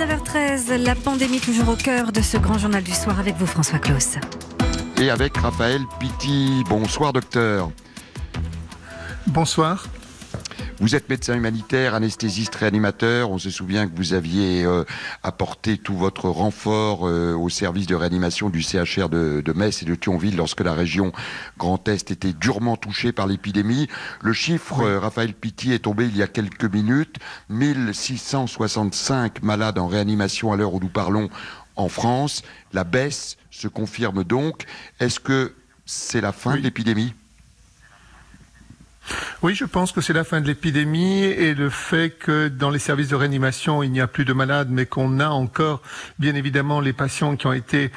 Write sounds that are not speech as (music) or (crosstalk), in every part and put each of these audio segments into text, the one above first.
19h13, la pandémie toujours au cœur de ce grand journal du soir avec vous François Claus. Et avec Raphaël Pitti. Bonsoir docteur. Bonsoir. Vous êtes médecin humanitaire, anesthésiste, réanimateur. On se souvient que vous aviez euh, apporté tout votre renfort euh, au service de réanimation du CHR de, de, Metz et de Thionville lorsque la région Grand Est était durement touchée par l'épidémie. Le chiffre, oui. euh, Raphaël Pitti, est tombé il y a quelques minutes. 1665 malades en réanimation à l'heure où nous parlons en France. La baisse se confirme donc. Est-ce que c'est la fin oui. de l'épidémie? Oui, je pense que c'est la fin de l'épidémie et le fait que dans les services de réanimation, il n'y a plus de malades, mais qu'on a encore, bien évidemment, les patients qui ont été,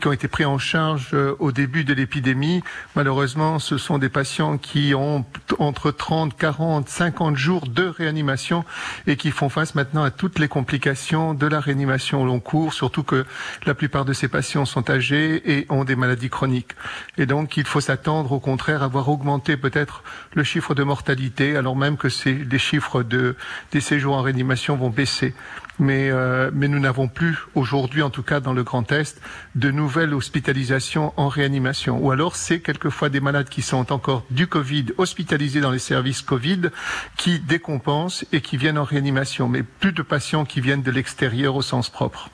qui ont été pris en charge au début de l'épidémie. Malheureusement, ce sont des patients qui ont entre 30, 40, 50 jours de réanimation et qui font face maintenant à toutes les complications de la réanimation au long cours, surtout que la plupart de ces patients sont âgés et ont des maladies chroniques. Et donc, il faut s'attendre, au contraire, à voir augmenter peut-être le chiffre de mortalité, alors même que les chiffres de, des séjours en réanimation vont baisser. Mais, euh, mais nous n'avons plus aujourd'hui, en tout cas dans le Grand Est, de nouvelles hospitalisations en réanimation. Ou alors c'est quelquefois des malades qui sont encore du Covid hospitalisés dans les services Covid qui décompensent et qui viennent en réanimation, mais plus de patients qui viennent de l'extérieur au sens propre.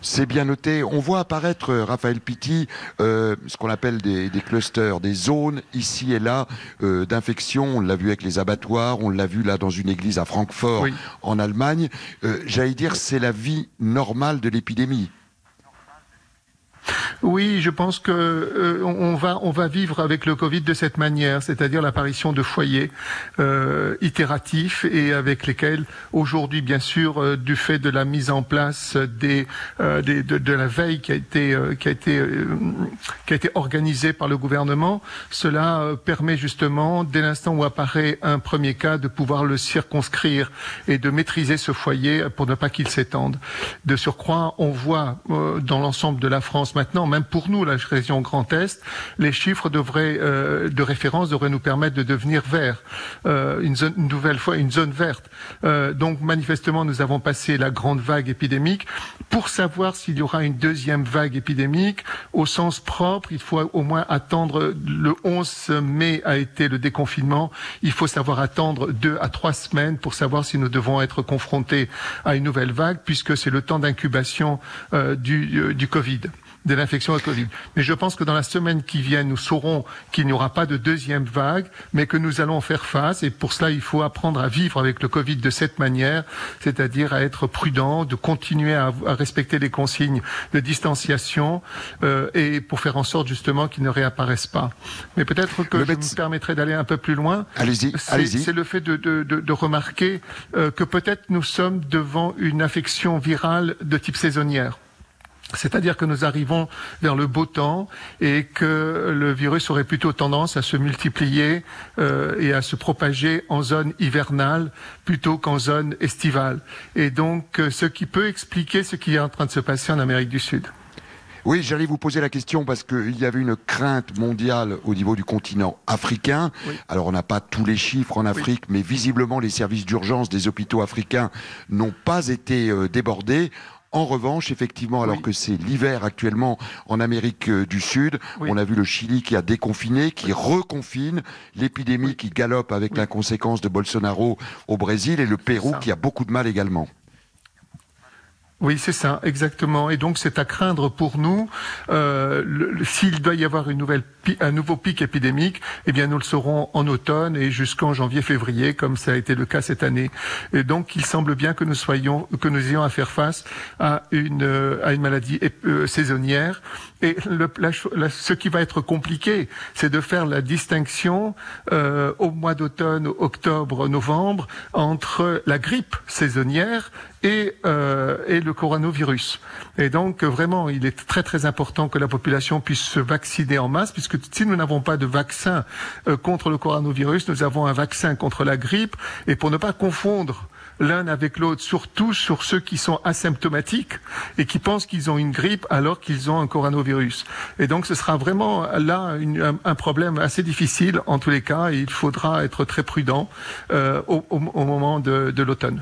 C'est bien noté. On voit apparaître, Raphaël Pitti, euh, ce qu'on appelle des, des, clusters, des zones ici et là euh, d'infection. On l'a vu avec les abattoirs, on l'a vu là dans une église à Francfort, oui. en Allemagne. Euh, J'allais dire, c'est la vie normale de l'épidémie. Oui, je pense que euh, on va on va vivre avec le Covid de cette manière, c'est-à-dire l'apparition de foyers euh, itératifs et avec lesquels aujourd'hui, bien sûr, euh, du fait de la mise en place des, des de, la veille qui a été qui a été qui a été organisée par le gouvernement, cela permet justement dès l'instant où apparaît un premier cas de pouvoir le circonscrire et de maîtriser ce foyer pour ne pas qu'il s'étende. De surcroît, on voit dans l'ensemble de la France maintenant, même pour nous, la région Grand Est, les chiffres devraient, euh, de référence devraient nous permettre de devenir vert, euh, une, zone, une, nouvelle fois une zone verte. Euh, donc manifestement, nous avons passé la grande vague épidémique. Pour savoir s'il y aura une deuxième vague épidémique, au sens propre, il faut au moins attendre. Le 11 mai a été le déconfinement. Il faut savoir attendre deux à trois semaines pour savoir si nous devons être confrontés à une nouvelle vague, puisque c'est le temps d'incubation du, du Covid de l'infection au Covid. Mais je pense que dans la semaine qui vient, nous saurons qu'il n'y aura pas de deuxième vague, mais que nous allons faire face. Et pour cela, il faut apprendre à vivre avec le Covid de cette manière, c'est-à-dire à être prudent, de continuer à, à, respecter les consignes de distanciation euh, et pour faire en sorte justement qu'il ne réapparaisse pas. Mais peut-être que le je me permettrai d'aller un peu plus loin. Allez-y. Allez C'est le fait de, de, de, de remarquer euh, que peut-être nous sommes devant une infection virale de type saisonnière. C'est-à-dire que nous arrivons vers le beau temps et que le virus aurait plutôt tendance à se multiplier euh, et à se propager en zone hivernale plutôt qu'en zone estivale. Et donc, euh, ce qui peut expliquer ce qui est en train de se passer en Amérique du Sud. Oui, j'allais vous poser la question parce qu'il y avait une crainte mondiale au niveau du continent africain. Oui. Alors, on n'a pas tous les chiffres en Afrique, oui. mais visiblement, les services d'urgence des hôpitaux africains n'ont pas été euh, débordés. En revanche, effectivement, alors oui. que c'est l'hiver actuellement en Amérique du Sud, oui. on a vu le Chili qui a déconfiné, qui reconfine, l'épidémie qui galope avec la conséquence de Bolsonaro au Brésil et le Pérou qui a beaucoup de mal également. Oui, c'est ça, exactement. Et donc, c'est à craindre pour nous. Euh, S'il doit y avoir une nouvelle, un nouveau pic épidémique, eh bien, nous le saurons en automne et jusqu'en janvier-février, comme ça a été le cas cette année. Et donc, il semble bien que nous soyons, que nous ayons à faire face à une, à une maladie euh, saisonnière. Et le, la, ce qui va être compliqué, c'est de faire la distinction euh, au mois d'automne, octobre, novembre, entre la grippe saisonnière et, euh, et, le coronavirus. Et donc, vraiment, il est très très important que la population puisse se vacciner en masse, puisque si nous n'avons pas de vaccin euh, contre le coronavirus, nous avons un vaccin contre la grippe. Et pour ne pas confondre l'un avec l'autre, surtout sur ceux qui sont asymptomatiques et qui pensent qu'ils ont une grippe alors qu'ils ont un coronavirus. Et donc ce sera vraiment là une, un, problème assez difficile en tous les cas et il faudra être très prudent euh, au, moment de l'automne.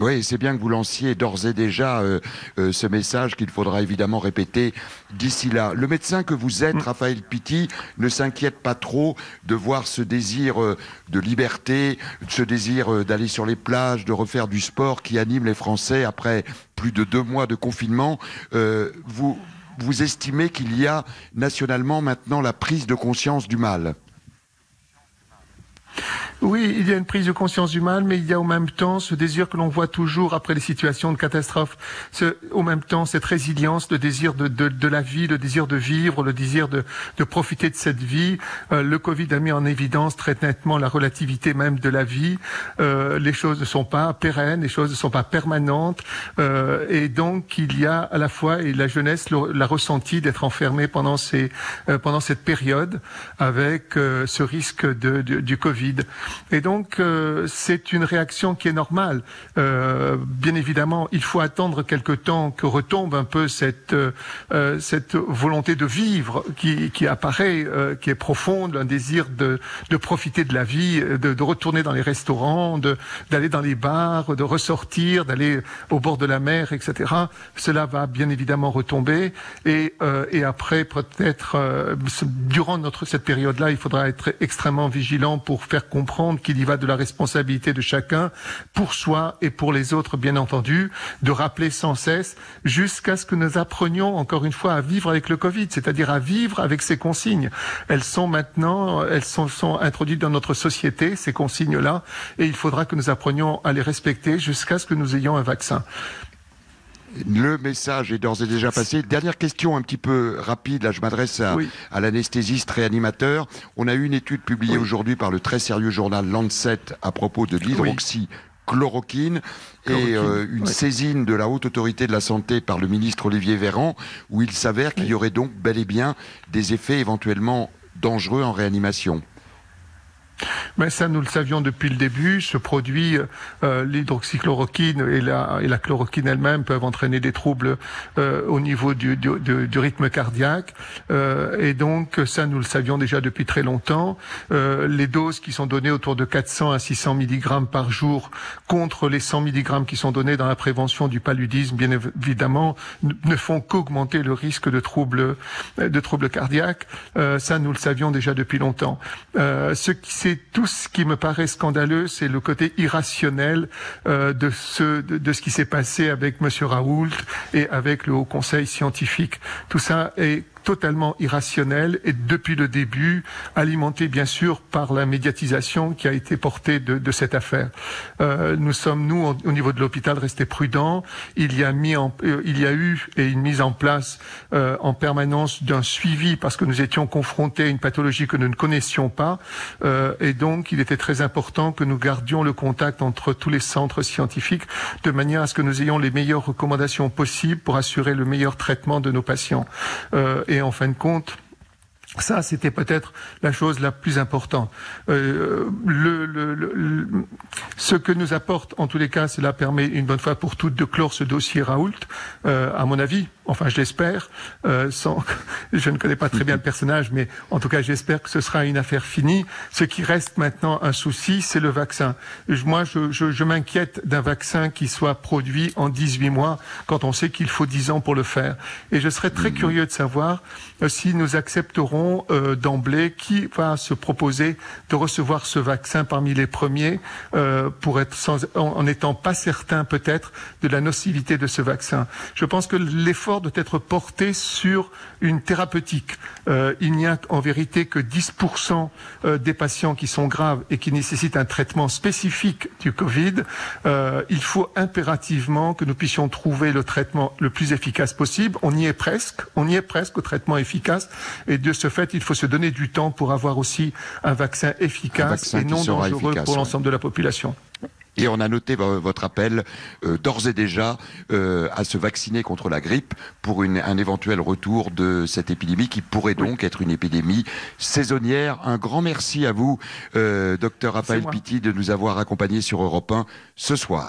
Oui, c'est bien que vous lanciez d'ores et déjà euh, euh, ce message qu'il faudra évidemment répéter d'ici là. Le médecin que vous êtes, mm. Raphaël Pitti, ne s'inquiète pas trop de voir ce désir euh, de liberté, ce désir d'aller sur les plages, de refaire du sport qui anime les Français après plus de deux mois de confinement. vous, vous estimez qu'il y a nationalement maintenant la prise de conscience du mal? Oui, il y a une prise de conscience mal, mais il y a au même temps ce désir que l'on voit toujours après les situations de catastrophe. Ce, au même temps, cette résilience, le désir de, de, de, la vie, le désir de vivre, le désir de, de profiter de cette vie. Euh, le Covid a mis en évidence très nettement la relativité même de la vie. Euh, les choses ne sont pas pérennes, les choses ne sont pas permanentes, euh, et donc il y a à la fois et la jeunesse l'a ressenti d'être enfermée pendant ces euh, pendant cette période avec euh, ce risque de, du Covid. Et donc, euh, c'est une réaction qui est normale. Euh, bien évidemment, il faut attendre quelque temps que retombe un peu cette, euh, cette volonté de vivre qui, qui apparaît, qui est profonde, un désir de, de profiter de la vie, de, de retourner dans les restaurants, d'aller dans les bars, de ressortir, d'aller au bord de la mer, etc. Cela va bien évidemment retomber. Et, et après, peut-être, durant notre, cette période-là, il faudra être extrêmement vigilant pour faire comprendre qu'il y va de la responsabilité de chacun pour soi et pour les autres, bien entendu, de rappeler sans cesse jusqu'à ce que nous apprenions encore une fois à vivre avec le Covid, c'est-à-dire à vivre avec ces consignes. Elles sont maintenant, elles sont, sont introduites dans notre société, ces consignes-là, et il faudra que nous apprenions à les respecter jusqu'à ce que nous ayons un vaccin. Le message est d'ores et déjà passé. Dernière question un petit peu rapide. Là, je m'adresse à, l'anesthésiste réanimateur. On a eu une étude publiée aujourd'hui par le très sérieux journal Lancet à propos de l'hydroxychloroquine et euh, une saisine de la haute autorité de la santé par le ministre Olivier Véran, où il s'avère qu'il y aurait donc bel et bien des effets éventuellement dangereux en réanimation. Mais ça, nous le savions depuis le début. Ce produit, euh, l'hydroxychloroquine et la, chloroquine elle-même peuvent entraîner des troubles euh, au niveau du, rythme cardiaque. Euh, et donc, ça, nous le savions déjà depuis très longtemps. Les doses qui sont données autour de 400 à 600 mg par jour contre les 100 mg qui sont donnés dans la prévention du paludisme, bien évidemment, ne font qu'augmenter le risque de troubles, de troubles cardiaques. Ça, nous le savions déjà depuis longtemps. ce qui s'est tout ce qui me paraît scandaleux, c'est le côté irrationnel euh, de ce de, ce qui s'est passé avec Monsieur Raoult et avec le Haut Conseil scientifique. Tout ça est totalement irrationnel et depuis le début alimenté bien sûr par la médiatisation qui a été portée de, de cette affaire. Euh, nous sommes nous au, niveau de l'hôpital restés prudents. Il y a mis en, euh, il y a eu et une mise en place euh, en permanence d'un suivi parce que nous étions confrontés à une pathologie que nous ne connaissions pas euh, et donc il était très important que nous gardions le contact entre tous les centres scientifiques de manière à ce que nous ayons les meilleures recommandations possibles pour assurer le meilleur traitement de nos patients. Et en fin de compte, ça, c'était peut-être la chose la plus importante. Euh, ce que nous apporte, en tous les cas, cela permet une bonne fois pour toutes de clore ce dossier Raoult, euh, à mon avis, enfin je l'espère, euh, sans, (laughs) je ne connais pas très bien le personnage, mais en tout cas j'espère que ce sera une affaire finie. Ce qui reste maintenant un souci, c'est le vaccin. Moi, je, je, je m'inquiète d'un vaccin qui soit produit en 18 mois, quand on sait qu'il faut 10 ans pour le faire. Et je serais très curieux de savoir euh, si nous accepterons euh, d'emblée qui va se proposer de recevoir ce vaccin parmi les premiers euh, pour être sans, en n'étant pas certain peut-être de la nocivité de ce vaccin. Je pense que l'effort doit être porté sur une thérapeutique. Euh, il n'y a en vérité que 10% euh, des patients qui sont graves et qui nécessitent un traitement spécifique du Covid. Euh, il faut impérativement que nous puissions trouver le traitement le plus efficace possible. On y est presque, on y est presque au traitement efficace et de ce fait, il faut se donner du temps pour avoir aussi un vaccin efficace et non dangereux pour l'ensemble de la population. Et on a noté votre appel euh, d'ores et déjà euh, à se vacciner contre la grippe pour une, un éventuel retour de cette épidémie qui pourrait donc être une épidémie saisonnière. Un grand merci à vous, euh, docteur Raphaël Pitti, de nous avoir accompagnés sur Europe 1 ce soir.